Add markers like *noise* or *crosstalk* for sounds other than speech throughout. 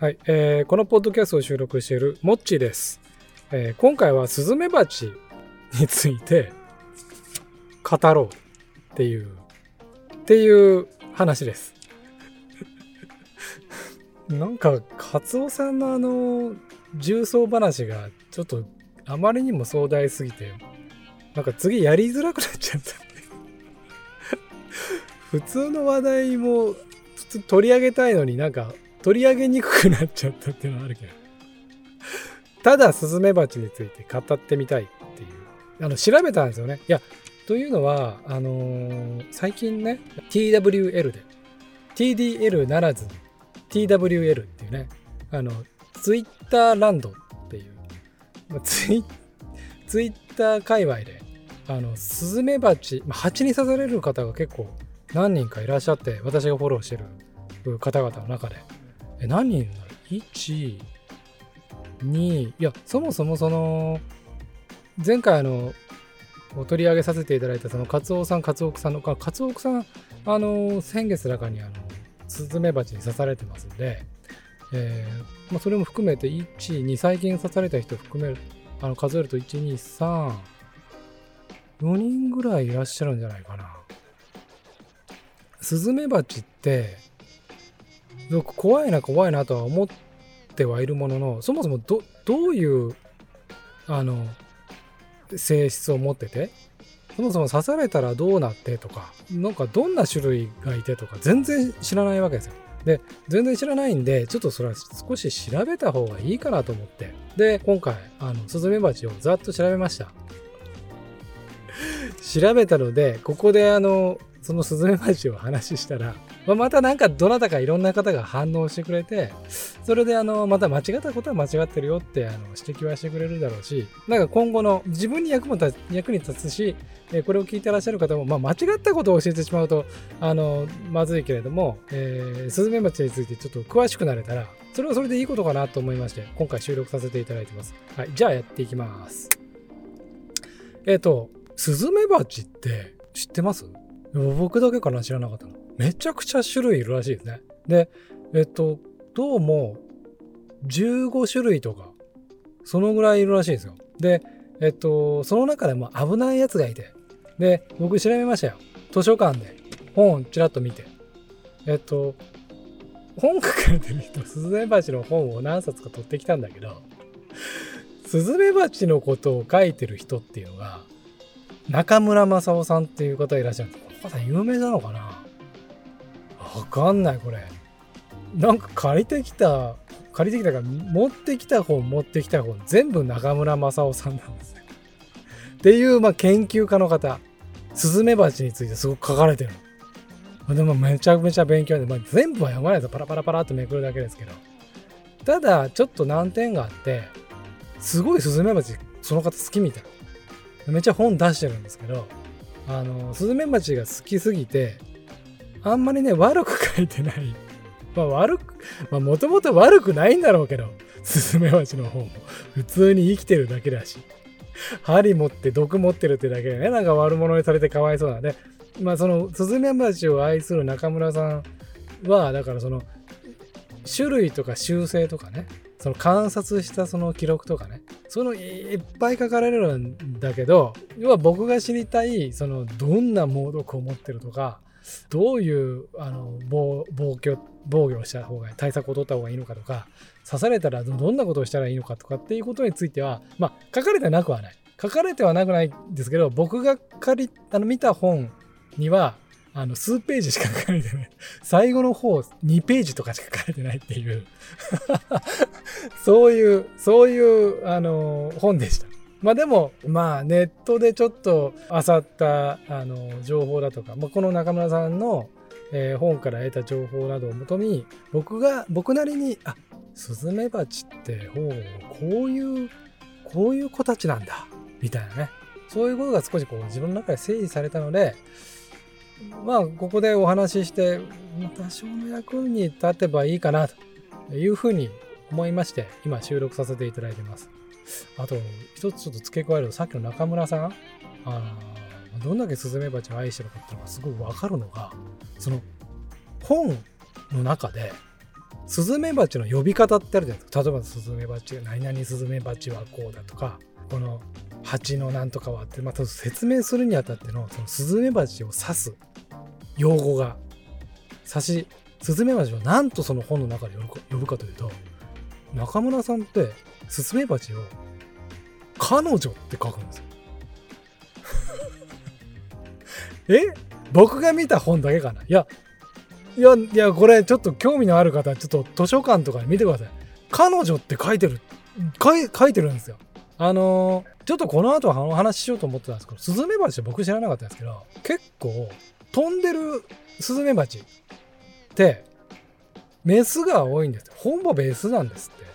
はい、えーこのポッドキャストを収録しているモッチーです。えー今回はスズメバチについて語ろうっていう、っていう話です。*laughs* なんか、カツオさんのあの、重曹話がちょっとあまりにも壮大すぎて、なんか次やりづらくなっちゃった。*laughs* 普通の話題も普通取り上げたいのになんか取り上げにくくなっちゃったっていうのはあるけど。ただスズメバチについて語ってみたいっていう。あの、調べたんですよね。いや、というのは、あのー最近ね、TWL で、TDL ならずに TWL っていうね、あの、ツイッターランドっていう、まあツイツイッター界隈で、あの、スズメバチ、まあ蜂に刺される方が結構何人かいらっしゃって、私がフォローしてる方々の中で、え、何人だ ?1、2、いや、そもそもその、前回あの、取り上げさせていただいたそのカツオさん、カツオクさんの、かカツオクさん、あの、先月だかにあの、スズメバチに刺されてますんで、えーまあ、それも含めて1、2、最近刺された人含める、あの、数えると1、2、3、4人ぐらいいらっしゃるんじゃないかな。スズメバチって、すごく怖いな怖いなとは思ってはいるものの、そもそもど、どういう、あの、性質を持ってて、そもそも刺されたらどうなってとか、なんかどんな種類がいてとか、全然知らないわけですよ。で、全然知らないんで、ちょっとそれは少し調べた方がいいかなと思って。で、今回、あの、スズメバチをざっと調べました。調べたので、ここであの、そのスズメバチを話したら、まあまたなんかどなたかいろんな方が反応してくれて、それであの、また間違ったことは間違ってるよってあの指摘はしてくれるだろうし、なんか今後の自分に役も役に立つし、えこれを聞いてらっしゃる方も、まあ、間違ったことを教えてしまうと、あの、まずいけれども、えースズメバチについてちょっと詳しくなれたら、それはそれでいいことかなと思いまして、今回収録させていただいてます。はい、じゃあやっていきます。えっ、と、スズメバチって知ってます？僕だけかな？知らなかったの。めちゃくちゃ種類いるらしいですね。で、えっと、どうも15種類とか、そのぐらいいるらしいんですよ。で、えっと、その中でも危ないやつがいて、で、僕調べましたよ。図書館で本ちらっと見て。えっと、本書かれてる人、スズメバチの本を何冊か取ってきたんだけど、スズメバチのことを書いてる人っていうのが、中村正夫さんっていう方いらっしゃるんです。この方有名なのかなわかんない、これ。なんか借りてきた、借りてきたから、持ってきた本、持ってきた本、全部中村正夫さんなんですね。っていう、まあ、研究家の方、スズメバチについてすごく書かれてるの。でもめちゃめちゃ勉強で、まあ、全部は読まないとパラパラパラっとめくるだけですけど。ただ、ちょっと難点があって、すごいスズメバチ、その方好きみたい。めっちゃ本出してるんですけど、あの、スズメバチが好きすぎて、あんまりね、悪く書いてない。*laughs* まあ悪く、まあもともと悪くないんだろうけど、スズメバチの方も。普通に生きてるだけだし。針持って毒持ってるってだけでね、なんか悪者にされてかわいそうなんで、まあそのスズメバチを愛する中村さんは、だからその、種類とか習性とかね、その観察したその記録とかね、そのいっぱい書かれるんだけど、要は僕が知りたい、そのどんな猛毒を持ってるとか、どういうあの防防御防御をした方が対策を取った方がいいのかとか刺されたらどんなことをしたらいいのかとかっていうことについてはまあ書かれてなくはない。書かれてはなくないんですけど僕が借りあの見た本にはあの数ページしか書かれてない。最後の方2ページとかしか書かれてないっていう。*laughs* そういうそういうあの本でした。まあでも、まあネットでちょっと漁ったあの情報だとか、まあ、この中村さんの、えー本から得た情報などをもとに、僕が、僕なりに、あ、スズメバチって、ほう、こういう、こういう子たちなんだ、みたいなね。そういうことが少しこう自分の中で整理されたので、まあここでお話しして、多少の役に立てばいいかな、というふうに思いまして、今収録させていただいてます。あと、一つちょっと付け加えると、さっきの中村さん、あどんだけスズメバチを愛してるかっていうのがすごいわかるのが、その本の中で、スズメバチの呼び方ってあるじゃないですか。例えばスズメバチ何々スズメバチはこうだとかこの蜂のなんとかはって、まあ、説明するにあたってのそのスズメバチを指す用語が指しスズメバチを何とその本の中で呼ぶかというと中村さんってスズメバチを彼女って書くんですよ。え？僕が見た本だけかな？いや。いやいやこれちょっと興味のある方ちょっと図書館とかで見てください。彼女って書いてる書い書いてるんですよ。あのー、ちょっとこの後お話ししようと思ってたんですけどスズメバチ僕知らなかったんですけど結構飛んでるスズメバチってメスが多いんです。ほぼベスなんですって。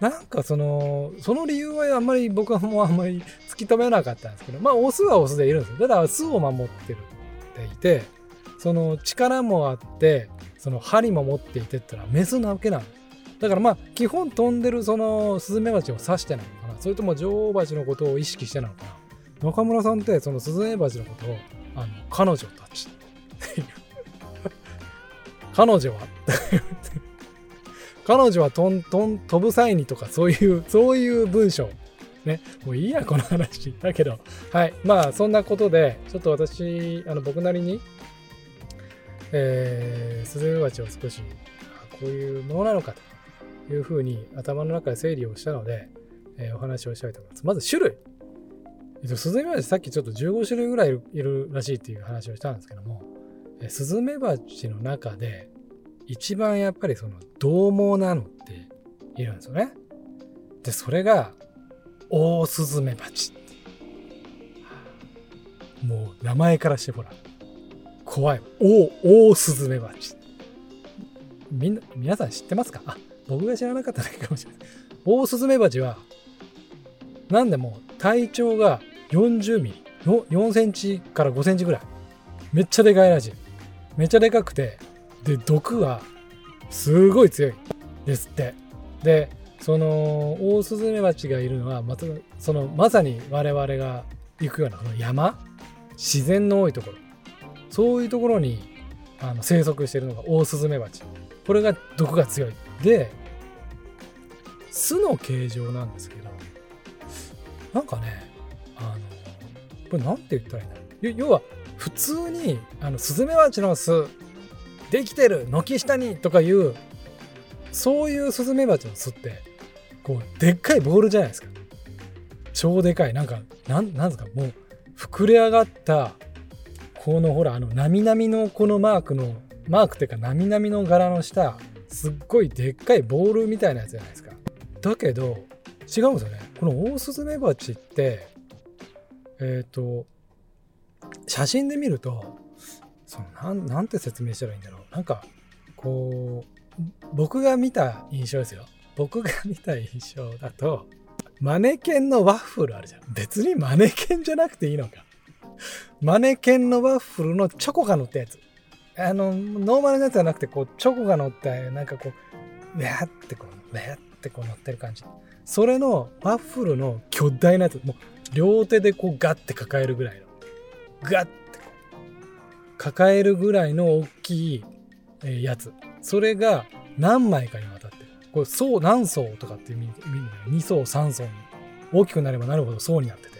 なんかそのその理由はあんまり僕はもうあんまり突き止めなかったんですけどまあオスはオスでいるんですよ。だから巣を守ってるっていてその力もあってその針も持っていてってのはメスなわけなのだからまあ基本飛んでるそのスズメバチを刺してないのかな。それとも女王蜂のことを意識してなのかな。中村さんってそのスズメバチのことをあの彼女たちっていう。彼女は？*laughs* 彼女はとんとん飛ぶ際にとかそういうそういう文章。ね。もういいやこの話。だけど。はい。まあそんなことでちょっと私あの僕なりにえー、スズメバチを少しこういうものなのかというふうに頭の中で整理をしたので、えー、お話をしたいと思います。まず種類。えっと、スズメバチさっきちょっと15種類ぐらいいるらしいっていう話をしたんですけども、スズメバチの中で一番やっぱりその獰猛なのっているんですよね。で、それがオオスズメバチ。もう名前からしてほら、怖い。オオオスズメバチ。みんな、皆さん知ってますか？あ、僕が知らなかっただけかもしれない。オオスズメバチは、なんでも体長が40ミリ、4センチから5センチぐらい。めっちゃでかいらしい。めちゃでかくて、で、毒はすごい強いですって。で、その、オオスズメバチがいるのは、また、その、まさに我々が行くような山？自然の多いところ。そういうところにあの生息しているのがオオスズメバチ。これが毒が強い。で、巣の形状なんですけど、なんかね、あの、これなんて言ったらいいんだろう。要は、普通に、あの、スズメバチの巣、できてる軒下にとかいう、そういうスズメバチの巣って、こう、でっかいボールじゃないですか。超でかい。なんか、なん、なんですか、もう、膨れ上がったこのほらあのなみなみのこのマークのマークっていうかなみなみの柄の下すっごいでっかいボールみたいなやつじゃないですかだけど違うんですよねこのオオスズメバチってえっ、ー、と写真で見るとそのなんなんて説明したらいいんだろうなんかこう僕が見た印象ですよ僕が見た印象だとマネケンのワッフルあるじゃん別にマネケンじゃなくていいのかマネケンのワッフルのチョコが乗ったやつ。あの、ノーマルのやつじゃなくて、こう、チョコが乗った、なんかこう、ウェーってこう、ウェーってこう乗ってる感じ。それのワッフルの巨大なやつ、もう、両手でこうガッて抱えるぐらいの。ガッて、抱えるぐらいの大きいやつ。それが何枚かにわたってる。これ層、何層とかっていう意味で、2層、3層に大きくなればなるほど層になってて。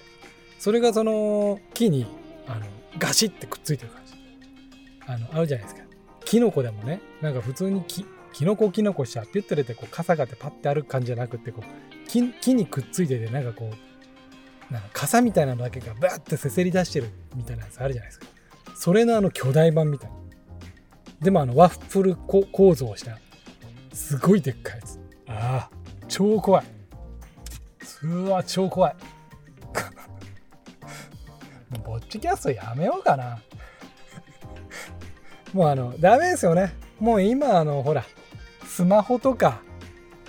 それがその木にあのガシッてくっついてる感じあのあるじゃないですかキノコでもねなんか普通にキキノコキノコしちゃって言ってこう傘がってパッてある感じじゃなくてこう木木にくっついててなんかこうなんか傘みたいなのだけがバーってせせり出してるみたいなやつあるじゃないですか。それのあの巨大版みたいな。でもあのワッフル構造をしたすごいでっかいやつ。ああ超怖い。うわ超怖い。*laughs* ぼっちキャストやめようかな。もうあの、ダメですよね。もう今、あの、ほら、スマホとか、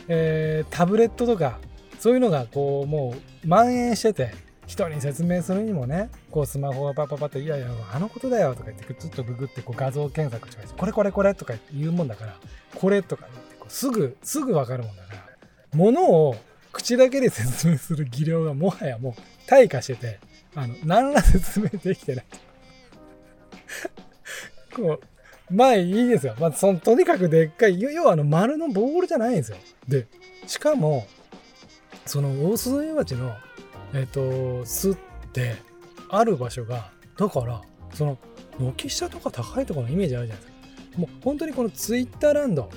えー、タブレットとか、そういうのがこう、もう蔓延してて、人に説明するにもね、こうスマホがパパパって、いやいや、あのことだよとか言って、ちょっとググってこう画像検索とかこれこれこれとか言うもんだから、これとか言ってこうすぐ、すぐわかるもんだから、ものを口だけで説明する技量がもはやもう退化してて、あの、何ら説明できてない。*laughs* こう、まあいいですよ。まあ、そのとにかくでっかい、要はあの丸のボールじゃないんですよ。で、しかも、そのオオスズメバチの、えっ、と、巣ってある場所が、だから、その、軒下とか高いところのイメージあるじゃないですか。もう本当にこのツイッターランド、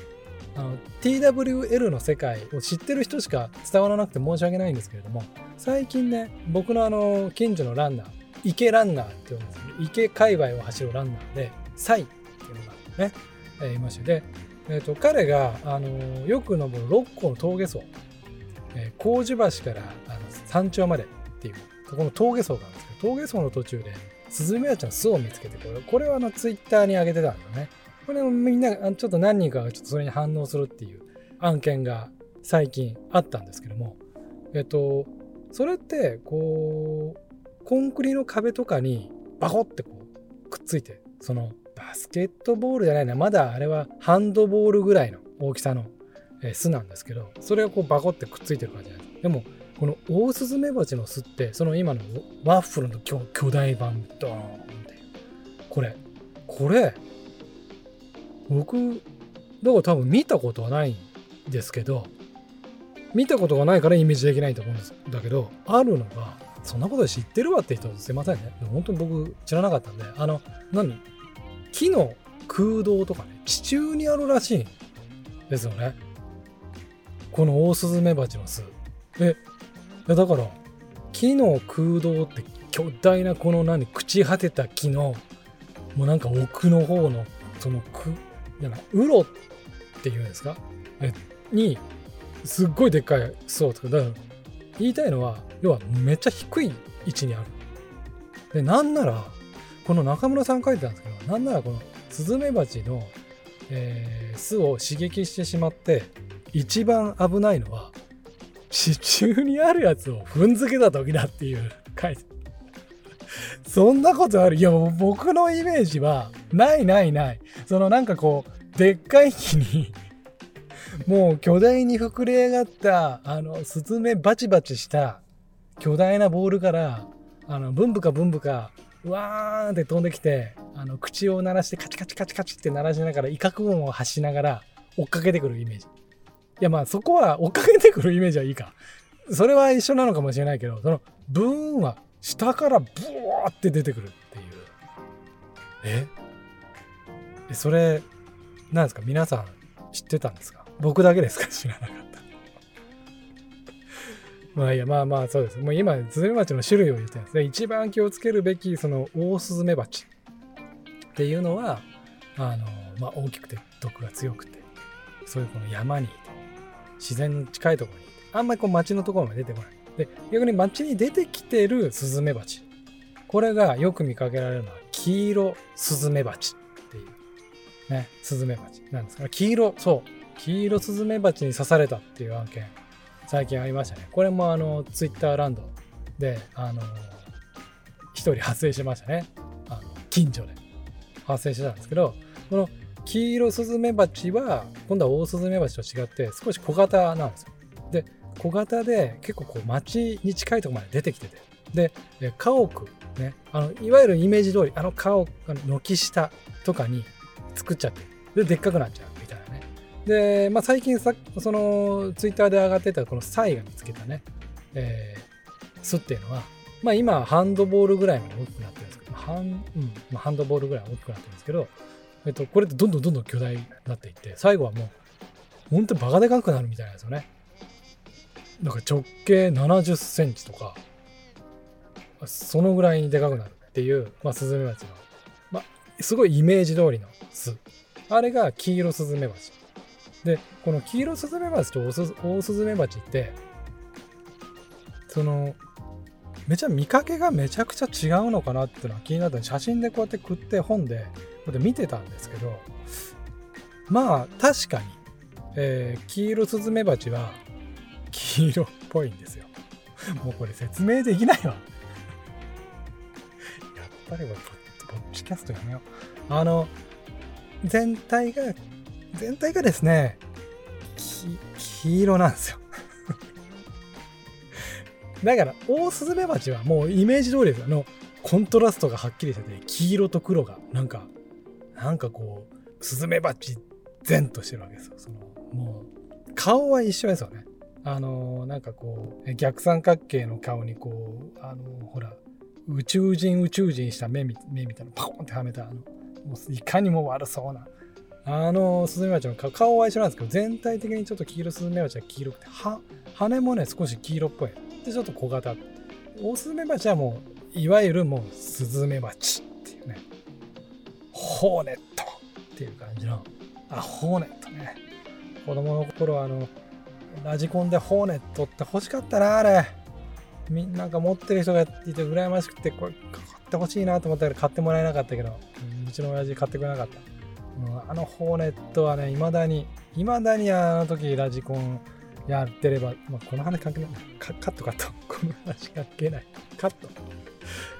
あの TWL の世界を知ってる人しか伝わらなくて申し訳ないんですけれども最近ね僕のあの近所のランナー池ランナーって言うんですけど池界隈を走るランナーでサイっていうのがね、えーいましてで、えー、と彼があのよく登る六甲の峠層、えー、麹橋からあの山頂までっていうそこの峠層があるんですけど峠層の途中でスズメバチの巣を見つけてこれこれはあのツイッターに上げてたんだよね。これもみんなちょっと何人かがちょっとそれに反応するっていう案件が最近あったんですけどもえっとそれってこうコンクリの壁とかにバコってこうくっついてそのバスケットボールじゃないなまだあれはハンドボールぐらいの大きさのえ巣なんですけどそれがこうバコってくっついてる感じなんです。でもこのオオスズメバチの巣ってその今のワッフルの巨巨大版ドーンって。これこれ僕だから多分見たことはないんですけど見たことがないからイメージできないと思うんです。だけどあるのがそんなこと知ってるわって人すいませんね。本当に僕知らなかったんであの何？木の空洞とかね地中にあるらしいんですよね。このオオスズメバチの巣。えだから木の空洞って巨大なこの何朽ち果てた木のもうなんか奥の方のそのくなんかウロっていうんですか？えにすっごいでっかい巣を作る。だから言いたいのは要はめっちゃ低い位置にある。でなんならこの中村さん書いてたんですけどなんならこのスズメバチの、えー巣を刺激してしまって一番危ないのは地中にあるやつを踏んづけた時だっていう書いてそんなことある？いや僕のイメージはないないない。そのなんかこうでっかい木にもう巨大に膨れ上がったあのスズメバチバチした巨大なボールからあのブンブカブンブカうわーって飛んできてあの口を鳴らしてカチカチカチカチって鳴らしながら威嚇音を発しながら追っかけてくるイメージ。やまあそこは追っかけてくるイメージはいいか。それは一緒なのかもしれないけどそのブーンは下からブワーって出てくるっていう。え？えそれなんですか？皆さん知ってたんですか？僕だけですか？知らなかった。*laughs* まあいやまあまあそうです。もう今スズメバチの種類を言ってるんですね。一番気をつけるべきそのオオスズメバチっていうのはあのまあ大きくて毒が強くてそういうこの山にいて自然の近いところに。あんまりこう街のところまで出てこない。で逆に街に出てきてるスズメバチ。これがよく見かけられるのは黄色スズメバチっていう。ねスズメバチ。なんですから黄色そう。黄色スズメバチに刺されたっていう案件最近ありましたね。これもあのツイッターランドであの一人発生しましたね。あの近所で発生してたんですけどこの黄色スズメバチは今度はオオスズメバチと違って少し小型なんですよ。で小型で結構こう街に近いところまで出てきてて。で家屋ねあのいわゆるイメージ通りあの家屋の軒下とかに作っちゃってででっかくなっちゃうみたいなね。で、まあ、最近さそのツイッターで上がってたこのサイが見つけたね、えー巣っていうのは、まあ、今ハンドボールぐらいまで大きくなってるんですけどハン,、うんまあ、ハンドボールぐらい大きくなってるんですけど、えっと、これってどんどんどんどん巨大になっていって最後はもう本当にバカでかくなるみたいなんですよね。だか直径70センチとかそのぐらいにでかくなるっていう、まあ、スズメバチの、まあ、すごいイメージ通りの巣。あれが黄色スズメバチ。でこの黄色スズメバチとオオスオオスズメバチってそのめちゃ見かけがめちゃくちゃ違うのかなっていうのは気になって写真でこうやって食って本でこうやって見てたんですけどまあ確かに、えー黄色スズメバチは黄色っぽいんですよ。もうこれ説明できないわ。やっぱりこれポッチキャストやめよう。あの全体が全体がですね黄色なんですよ。*laughs* だからオオスズメバチはもうイメージ通りです。あのコントラストがはっきりしてて黄色と黒がなんかなんかこうスズメバチ善としてるわけですよ。そのもう顔は一緒ですよね。あのなんかこう逆三角形の顔にこうあのほら宇宙人宇宙人した目み目みたいなパコンってはめたあのもういかにも悪そうなあのスズメバチの顔は一緒なんですけど全体的にちょっと黄色スズメバチは黄色くては羽もね少し黄色っぽいでちょっと小型オスズメバチはもういわゆるもうスズメバチっていうねホーネットっていう感じのあホーネットね。子供の頃あのラジコンでホーネットって欲しかったなあれ。みんなが持ってる人がいて羨ましくてこれ買ってほしいなと思ったけど買ってもらえなかったけどうちの親父買ってくれなかった、あのホーネットはねいまだにいまだにあの時ラジコンやってれば、まあ、この話関係ない。カカットカット。この話関係ない。カット。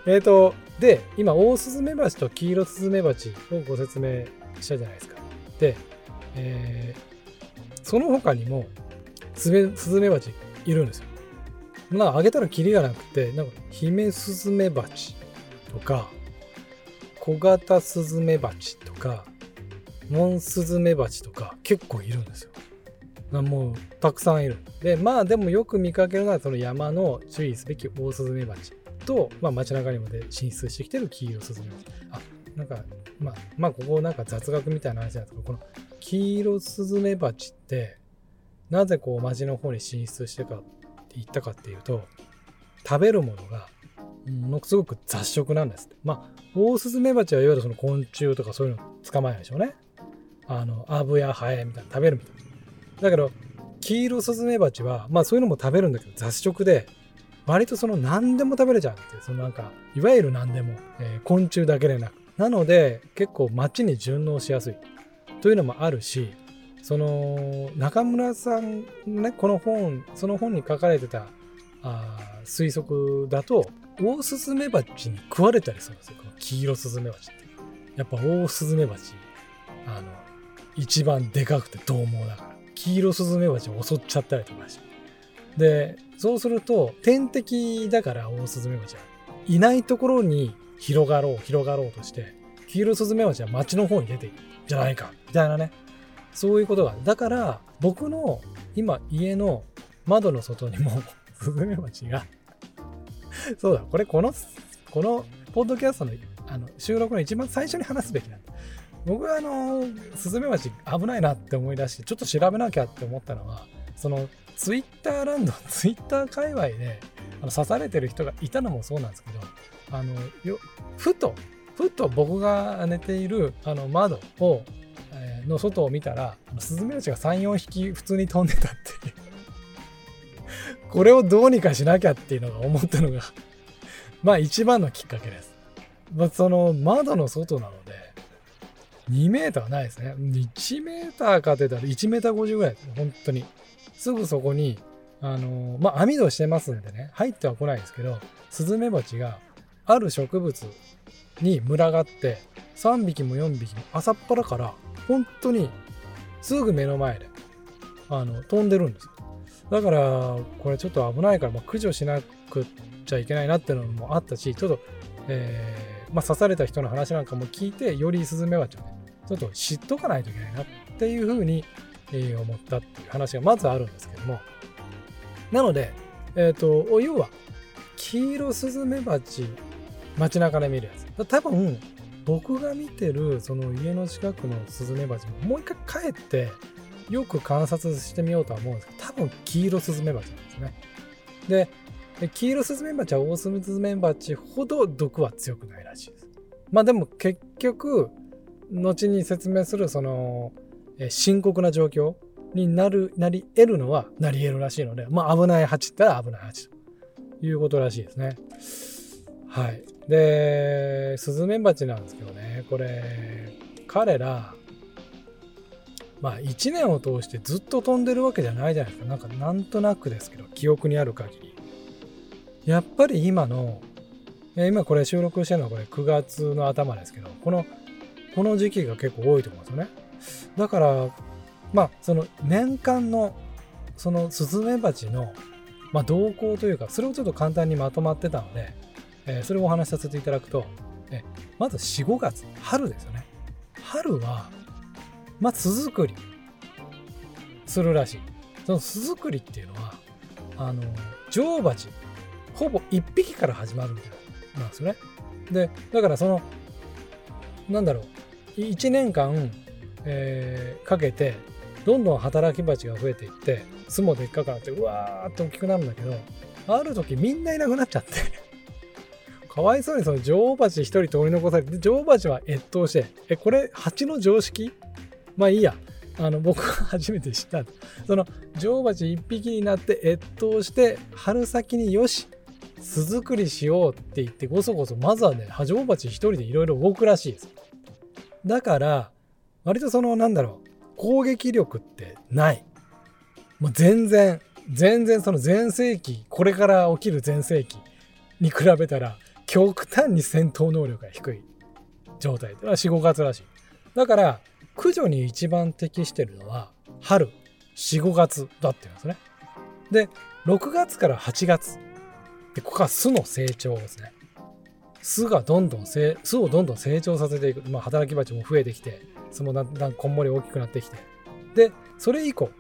えっ、ー、とで今オオスズメバチとキイロスズメバチをご説明したじゃないですかで、えー、その他にもスズメバチいるんですよ。まあ、あげたらキリがなくて、なんか、ヒメスズメバチとか、小型スズメバチとか、モンスズメバチとか結構いるんですよ。もうたくさんいる。で、まあでもよく見かけるのはその山の注意すべきオオスズメバチと、まあ街中にもで進出してきてる黄色スズメバチ。あ、なんか、まあ、まあここなんか雑学みたいな話なんですけど、この黄色スズメバチって、なぜこう町の方に進出してかって言ったかっていうと食べるものがものすごく雑食なんですまあオオスズメバチはいわゆるその昆虫とかそういうの捕まえるでしょうね。あのアブやハエみたいな食べるみたいな。だけどキイロスズメバチはまあそういうのも食べるんだけど雑食で割とその何でも食べれちゃうってそのなんかいわゆる何でも、えー、昆虫だけでなく。なので結構町に順応しやすいというのもあるしその中村さんねこの本その本に書かれてたあ推測だとオオスズメバチに食われたりするんですよ。この黄色スズメバチって。やっぱオオスズメバチあの一番でかくて獰猛だから。黄色スズメバチを襲っちゃったりとかして。でそうすると天敵だからオオスズメバチはいないところに広がろう広がろうとして黄色スズメバチは町の方に出ていくじゃないかみたいなね。そういうことがだから僕の今家の窓の外にも *laughs* スズメバチがそうだこれこのこのポッドキャストのあの収録の一番最初に話すべきなんだ。僕はあのスズメバチ危ないなって思い出してちょっと調べなきゃって思ったのはそのツイッターランド *laughs* ツイッター界隈であの刺されてる人がいたのもそうなんですけどあのよふとふと僕が寝ているあの窓をの外を見たらスズメバチが34匹普通に飛んでたっていう *laughs* これをどうにかしなきゃっていうのが思ったのが *laughs* まあ一番のきっかけです。まあ、その窓の外なので2メーターはないですね。1メーターかって言ったら1メーター50ぐらいです。本当に。すぐそこに、あのまあ網戸してますんでね、入っては来ないですけど、スズメバチがある植物に群がって3匹も4匹も朝っぱらから本当にすぐ目の前であの飛んでるんですよ。だからこれちょっと危ないから、まあ、駆除しなくちゃいけないなっていうのもあったしちょっと、えーまあ、刺された人の話なんかも聞いてよりスズメバチをねちょっと知っとかないといけないなっていうふうに、え、思ったっていう話がまずあるんですけどもなので、えっ、ー、と要は黄色スズメバチ街中で見るやつ多分僕が見てるその家の近くのスズメバチももう一回帰ってよく観察してみようとは思うんですけど多分黄色スズメバチなんですね。で黄色スズメバチはオオスズメバチほど毒は強くないらしいです。まあでも結局後に説明するその深刻な状況になるなり得るのはなり得るらしいのでまあ危ない蜂ったら危ない蜂ということらしいですね。はい。で、スズメバチなんですけどね、これ、彼ら、まあ1年を通してずっと飛んでるわけじゃないじゃないですか。なんかなんとなくですけど、記憶にある限り。やっぱり今の、今これ収録してるのはこれ9月の頭ですけど、この、この時期が結構多いと思うんですよね。だから、まあその年間のそのスズメバチの、まあ、動向というか、それをちょっと簡単にまとまってたので、えー、それをお話しさせていただくと、えまず4、5月、春ですよね。春はまあ巣作りするらしいその巣作りっていうのはあの女王蜂ほぼ1匹から始まるみたいなんですよねでだからそのなんだろう1年間、えー、かけてどんどん働き蜂が増えていって巣もでっかくなってうわーっと大きくなるんだけどある時みんないなくなっちゃって。*laughs* かわいそうにその女王蜂一人取り残されて女王蜂は越冬してえこれ蜂の常識？まあいいや。あの僕は初めて知った。その女王蜂1匹になって越冬して春先によし巣作りしようって言ってごそごそまずはね女王蜂1人でいろいろ動くらしいです。だから割とそのなんだろう攻撃力ってない。もう全然全然その全盛期これから起きる全盛期に比べたら極端に戦闘能力が低い状態では45月らしい。だから駆除に一番適してるのは春45月だって言うんですね。で6月から8月でここは巣の成長ですね。巣がどんどん巣をどんどん成長させていく、まあ、働き蜂も増えてきて巣もだんだんこんもり大きくなってきて。でそれ以降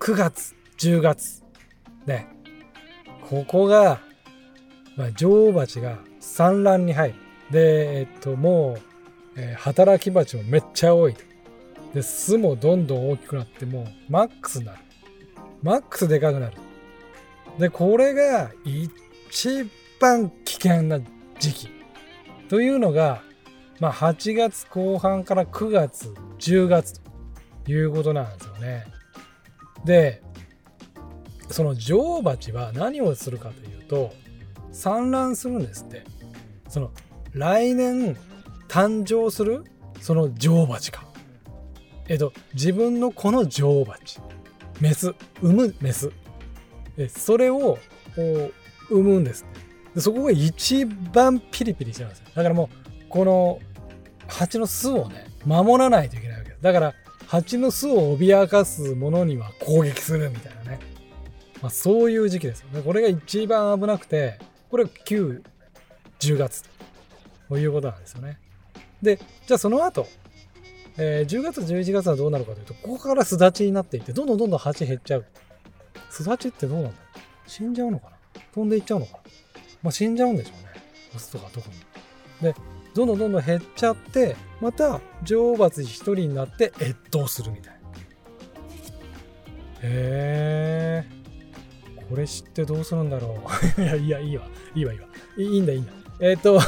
9月10月ねここが、まあ、女王蜂が産卵に入る。でえっともう、えー、働き蜂もめっちゃ多いで巣もどんどん大きくなってもうマックスになる。マックスでかくなる。でこれが一番危険な時期。というのが、まあ、8月後半から9月10月ということなんですよね。でその女王蜂は何をするかというと産卵するんですって。その来年誕生するその女王蜂か。えっと、自分のこの女王蜂、メス、産むメス。それを産むんですって。そこが一番ピリピリしてるんです。だからもう、この蜂の巣をね、守らないといけないわけです。だから、蜂の巣を脅かすものには攻撃するみたいなね。まあ、そういう時期です。これが一番危なくて、これ9、10月ということなんですよね。で、じゃあその後、えー、10月11月はどうなるかというとここから巣立ちになっていってどんどんどんどん蜂減っちゃう巣立ちってどうなんだろう死んじゃうのかな飛んでいっちゃうのかなまあ死んじゃうんでしょうね。オスとか特に。でどんどんどんどん減っちゃってまた女王蜂一人になって越冬するみたいな。へえこれ知ってどうするんだろう。*laughs* いやいやいいわ。いいわいいわ。いいんだいいんだ。えっ、ー、と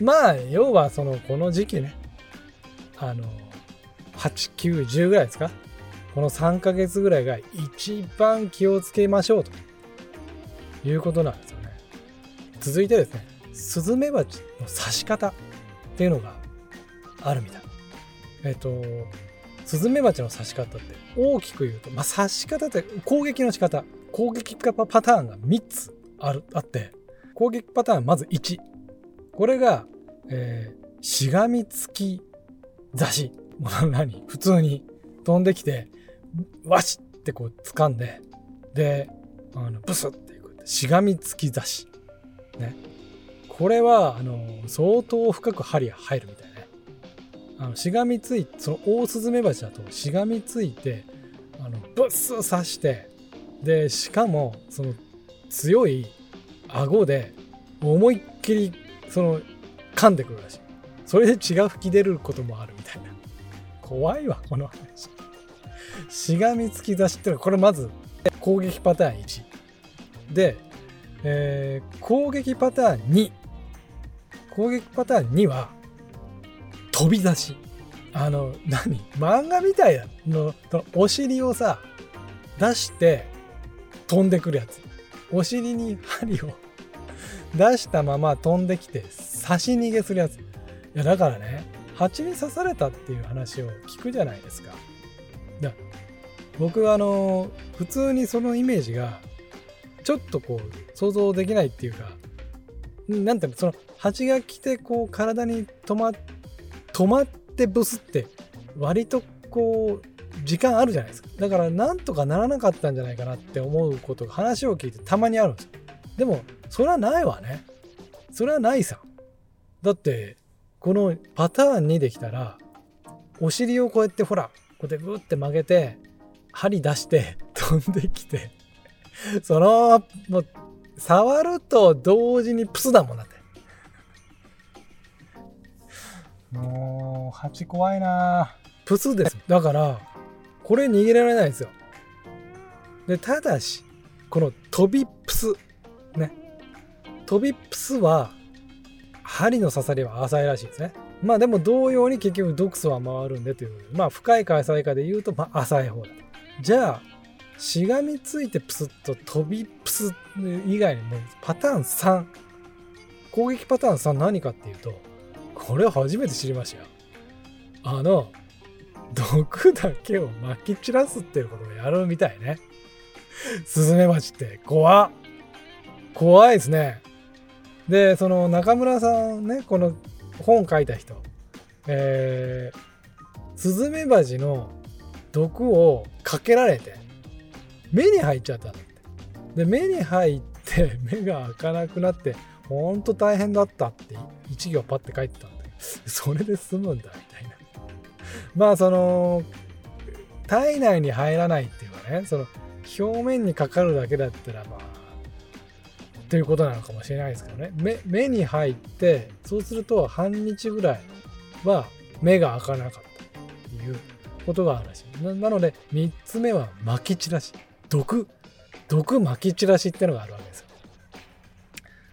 まあ要はそのこの時期ね。あの8、9、10ぐらいですか。この3ヶ月ぐらいが一番気をつけましょうということなんです。続いてですね、スズメバチの刺し方っていうのがあるみたい。えっ、と、スズメバチの刺し方って大きく言うと、まあ、刺し方って攻撃の仕方、攻撃パターンが3つあるあって、攻撃パターンまず1。これが、えー、しがみつき雑誌、もう何？普通に飛んできて、わしってこう掴んで、で、あのブスっていく。しがみつき雑誌。ね。これは、あの、相当深く針が入るみたいね。あの、しがみついて、そのオオスズメバチだとしがみついて、あの、ブッス刺して、で、しかも、その強い顎で思いっきり、その、噛んでくるらしい。それで血が吹き出ることもあるみたいな。怖いわ、この話。しがみつき出しってのは、これまず攻撃パターン1。で、えー、攻撃パターン2。攻撃パターン2は、飛び出し。あの、何？漫画みたいなの、お尻をさ、出して飛んでくるやつ。お尻に針を *laughs* 出したまま飛んできて差し逃げするやつ。いやだからね蜂に刺されたっていう話を聞くじゃないですか。だ僕はあの普通にそのイメージがちょっとこう想像できないっていうかなんていうのその蜂が来てこう体に止ま止まってブスって割とこう時間あるじゃないですか。だからなんとかならなかったんじゃないかなって思うことが話を聞いてたまにあるんですよ。でもそれはないわね。それはないさ。だってこのパターン2できたらお尻をこうやってほらこうやってグッて曲げて針出して飛んできて *laughs* そのもう触ると同時にプスだもんだって。もう蜂怖いな。プスです。だからこれ逃げられないんですよ。でただしこのトビプス。ね。トビプスは針の刺さりは浅いらしいですね。まあでも同様に結局毒素は回るんでというまあ深いか浅いかで言うとまあ浅い方だ。じゃあしがみついてプスッと飛びプス以外にもパターン3攻撃パターン3何かっていうとこれ初めて知りましたよ。あの毒だけを撒き散らすっていうことをやるみたいね。スズメバチって。怖っ。怖いですね。でその中村さんねこの本書いた人。えー、スズメバチの毒をかけられて目に入っちゃったんだって。で目に入って *laughs* 目が開かなくなってほんと大変だったって一行パッて書いてたんだ *laughs* それで済むんだみたいな。*laughs* まあその体内に入らないっていうかねその表面にかかるだけだったらまあということなのかもしれないですけどね。目目に入ってそうすると半日ぐらいは目が開かなかったっていうことがあるらしい。なので3つ目は撒き散らし。毒毒撒き散らしってのがあるわけですよ。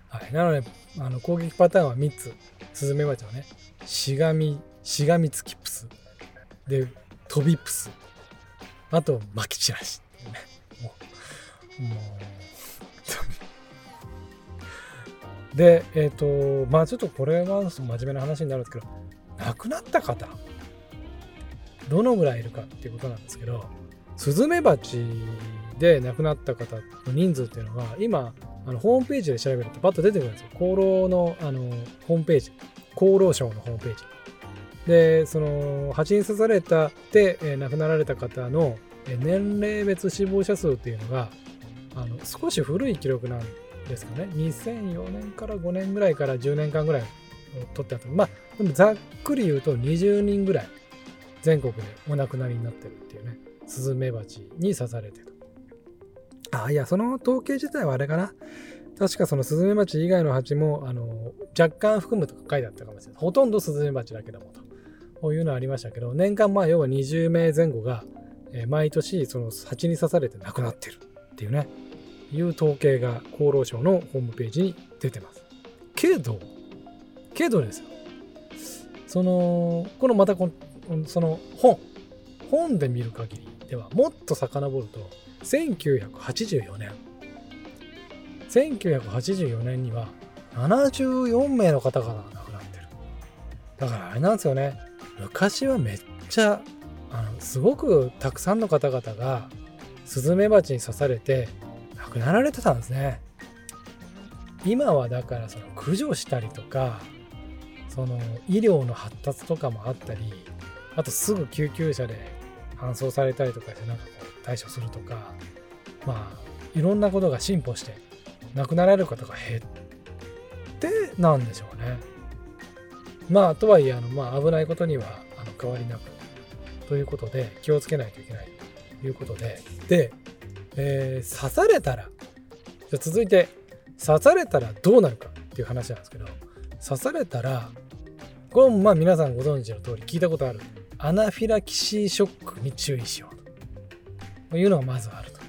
はい。なのであの攻撃パターンは3つ。スズメバチはねしがみしがみつきプス。で飛びプス。あと撒き散らし。っていうねもうもう。*laughs* で、えっ、ー、と、まあちょっとこれは真面目な話になるんですけど、亡くなった方、どのぐらいいるかっていうことなんですけど、スズメバチで亡くなった方の人数っていうのが、今、あのホームページで調べるとパッと出てくるんですよ。厚労のあのホームページ、厚労省のホームページ。で、その、蜂に刺されたで、えー、亡くなられた方の年齢別死亡者数っていうのが、あの少し古い記録なんですかね。2004年から5年ぐらいから10年間ぐらい取ってあった。まあでもざっくり言うと20人ぐらい全国でお亡くなりになってるっていうね。スズメバチに刺されてるあいやその統計自体はあれかな。確かそのスズメバチ以外の蜂もあの若干含むとか書いてあったかもしれない。ほとんどスズメバチだけどもんと。こういうのありましたけど年間まあ要は20名前後が、え、毎年その蜂に刺されて亡くなってるっていうね。いう統計が厚労省のホームページに出てます。けど、けどですよ。その、このまたこの、その本、本で見る限りではもっと遡ると、1984年。1984年には74名の方々が亡くなってる。だからあれなんですよね。昔はめっちゃ、あの、すごくたくさんの方々がスズメバチに刺されて亡くなられてたんですね今はだからその駆除したりとかその医療の発達とかもあったりあとすぐ救急車で搬送されたりとかしてなんかこう対処するとかまあいろんなことが進歩して亡くなられる方が減ってなんでしょうね。まあとはいえあの、まあ、危ないことにはあの変わりなくということで気をつけないといけないということで。でえー、刺されたらじゃ続いて刺されたらどうなるかっていう話なんですけど刺されたらこれもまあ皆さんご存知の通り聞いたことあるアナフィラキシーショックに注意しようというのがまずあると。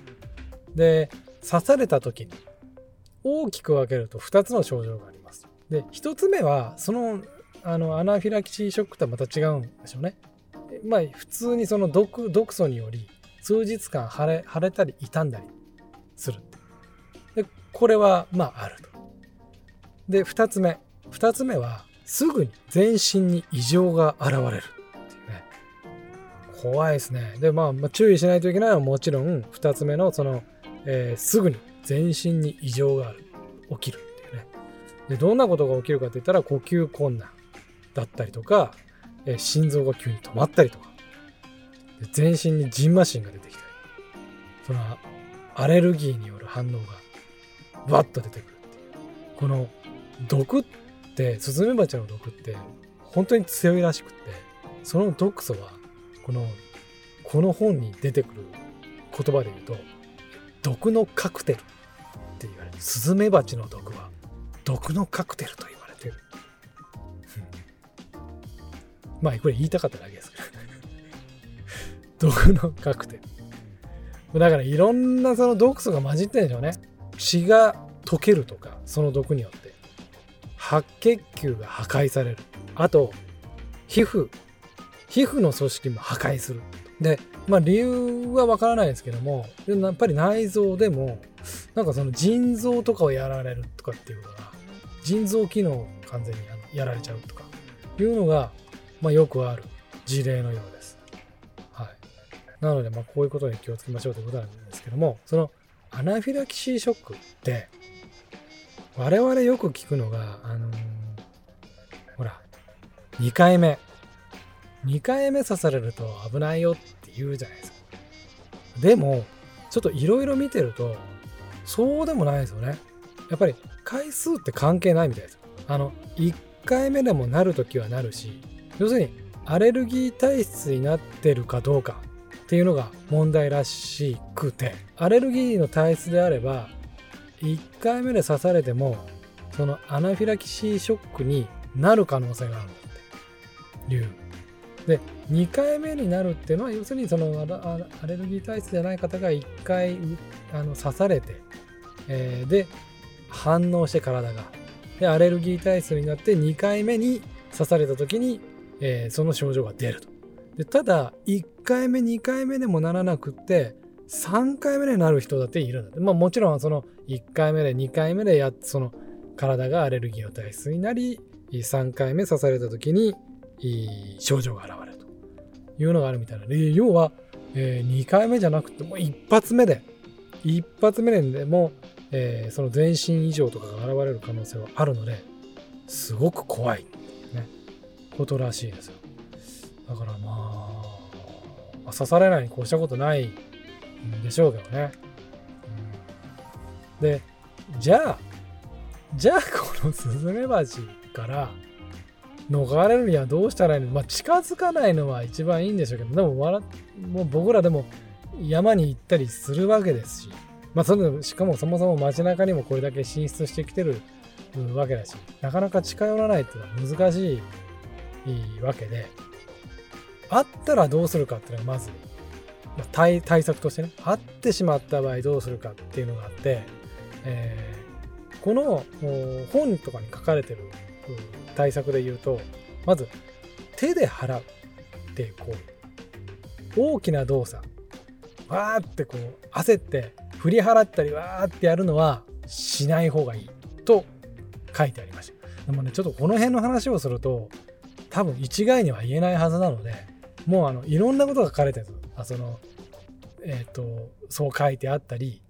で刺された時に大きく分けると2つの症状があります。で1つ目はそのあのアナフィラキシーショックとはまた違うんでしょうね。まあ普通にその毒毒素により数日間腫れ腫れたり傷んだりするでこれはまああるとで2つ目2つ目はすぐに全身に異常が現れる怖いですね。で、まあ、まあ注意しないといけないのはもちろん2つ目のその、えー、すぐに全身に異常がある。起きるっていうね。でどんなことが起きるかって言ったら呼吸困難だったりとか、えー、心臓が急に止まったりとか。全身にジンマシンが出てきたり。そのアレルギーによる反応がわっと出てくるてこの毒ってスズメバチの毒って本当に強いらしくってその毒素はこのこの本に出てくる言葉で言うと毒のカクテルって言われる。スズメバチの毒は毒のカクテルと言われてる、まあこれ言いたかっただけです。け *laughs* ど毒のカクテル。だからいろんなその毒素が混じってるんでしょうね。血が溶けるとかその毒によって。白血球が破壊される。あと皮膚皮膚の組織も破壊する。でまあ理由はわからないですけどもやっぱり内臓でもなんかその腎臓とかをやられるとかっていうのが腎臓機能を完全にやられちゃうとかいうのが、まあ、よくある。事例のようです。はい、なのでまあこういうことに気をつけましょうということなんですけどもそのアナフィラキシーショックって我々よく聞くのが、あのー、ほら2回目。2回目刺されると危ないよって言うじゃないですか。でも、ちょっといろいろ見てると、そうでもないですよね。やっぱり回数って関係ないみたいです。あの、1回目でもなるときはなるし、要するにアレルギー体質になってるかどうかっていうのが問題らしくて、アレルギーの体質であれば、1回目で刺されても、そのアナフィラキシーショックになる可能性があるっていうで2回目になるっていうのは要するにそのアレルギー体質じゃない方が1回あの刺されて、えー、で反応して体が。でアレルギー体質になって2回目に刺された時に、えー、その症状が出ると。でただ1回目2回目でもならなくって3回目になる人だっているんだ。まあもちろんその1回目で2回目でやその体がアレルギーの体質になり3回目刺された時に症状が現れるというのがあるみたいなで要は、えー、2回目じゃなくても一発目で一発目でも、えー、その全身異常とかが現れる可能性はあるのですごく怖い、ね、ことらしいですよ。だからまあ、まあ、刺されないに越したことないんでしょうけどね、うん、でじゃあじゃあこのスズメバチから逃れるにはどうしたらいいの？まあ近づかないのは一番いいんでしょうけどでも笑もう僕らでも山に行ったりするわけですしまあそのしかもそもそも街中にもこれだけ進出してきてるわけだしなかなか近寄らないっていうのは難しいわけであったらどうするかっていうのはまず、まあ、対対策としてね会ってしまった場合どうするかっていうのがあって、えー、この本とかに書かれてる対策で言うとまず手で払うっていうこう大きな動作わーってこう焦って振り払ったりわーってやるのはしない方がいいと書いてありました。でもねちょっとこの辺の話をすると多分一概には言えないはずなのでもうあのいろんなことが書かれてるあそのえっ、ー、とそう書いてあったり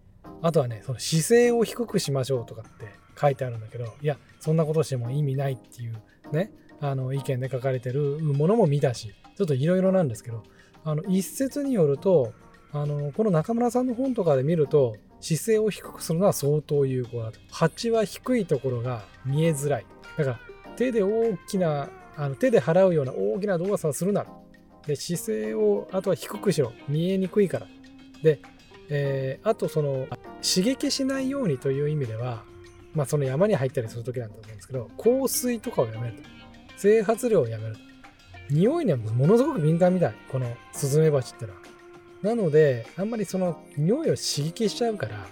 あとはねその姿勢を低くしましょうとかって書いてあるんだけどいやそんなことしても意味ないっていうねあの意見で書かれてるものも見たしちょっといろいろなんですけどあの一説によるとあのこの中村さんの本とかで見ると姿勢を低くするのは相当有効だと。蜂は低いところが見えづらい。だから手で大きなあの手で払うような大きな動作をするな。で姿勢をあとは低くしろ。見えにくいから。で、えー、あとその刺激しないようにという意味ではまあ、その山に入ったりする時なんだと思うんですけど香水とかをやめると。整髪料をやめると。匂いにはものすごく敏感みたい。このスズメバチってのは。なのであんまりその匂いを刺激しちゃうから、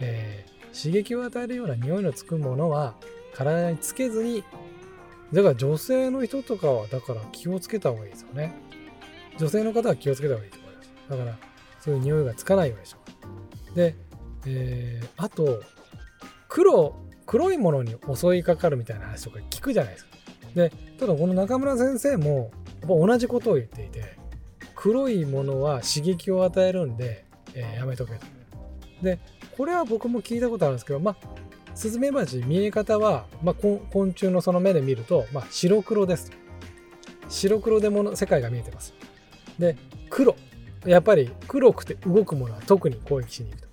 えー、刺激を与えるような匂いのつくものは体につけずにだから女性の人とかはだから気をつけた方がいいですよね。女性の方は気をつけた方がいいと思います。だからそういう匂いがつかないようにしよう。で、えー、あと黒黒いものに襲いかかるみたいな話とか聞くじゃないですか。でただこの中村先生もやっぱ同じことを言っていて黒いものは刺激を与えるんで、えー、やめとけと。でこれは僕も聞いたことあるんですけどまあスズメバチ見え方は、まあ、昆虫のその目で見ると、まあ、白黒です白黒でもの世界が見えてます。で黒やっぱり黒くて動くものは特に攻撃しに行くと。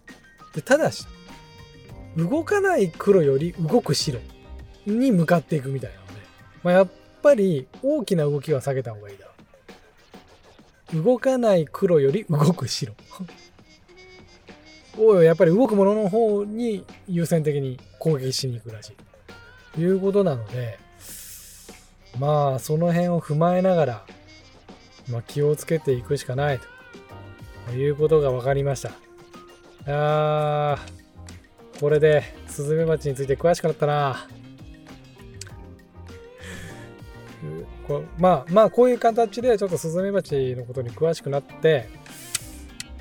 でただし動かない黒より動く白に向かっていくみたいなので、まあ、やっぱり大きな動きは避けた方がいいだろう。動かない黒より動く白。*laughs* をやっぱり動くものの方に優先的に攻撃しに行くらしい。ということなのでまあその辺を踏まえながら、まあ、気をつけていくしかないと。いうことが分かりました。あー。これでスズメバチについて詳しくなったなまあまあこういう形でちょっとスズメバチのことに詳しくなって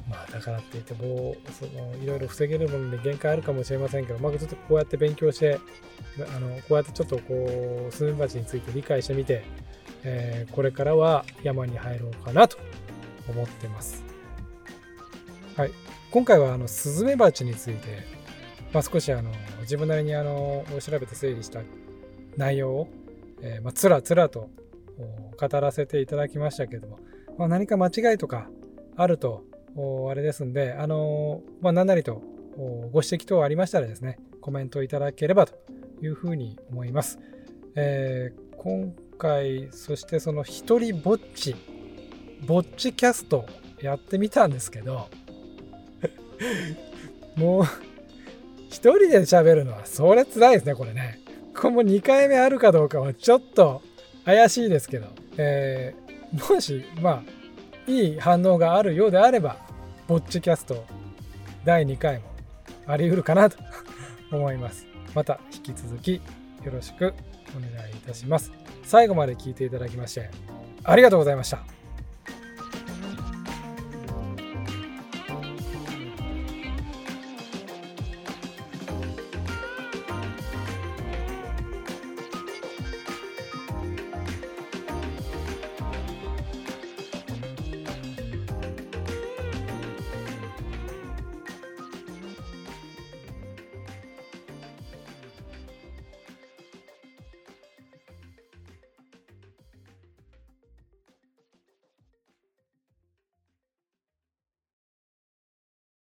まあだからって言ってもそのいろいろ防げるもので限界あるかもしれませんけどまあちょっとこうやって勉強してあのこうやってちょっとこうスズメバチについて理解してみて、えー、これからは山に入ろうかなと思ってます。はい、今回はあのスズメバチについて、まあ、少しあの自分なりにあの調べて整理した内容を、えー、まあ、つらつらと語らせていただきましたけども、まあ、何か間違いとかあるとあれですんで、あのまあ、何なりとご指摘等ありましたらですね、コメントいただければというふうに思います。えー、今回、そしてその一人ぼっち、ぼっちキャストやってみたんですけど、*laughs* もう、一人で喋るのはそれ辛いですね、これね。これも2回目あるかどうかはちょっと怪しいですけど、えー、もし、まあ、いい反応があるようであれば、ぼっちキャスト第2回もあり得るかなと思います。また引き続きよろしくお願いいたします。最後まで聞いていただきましてありがとうございました。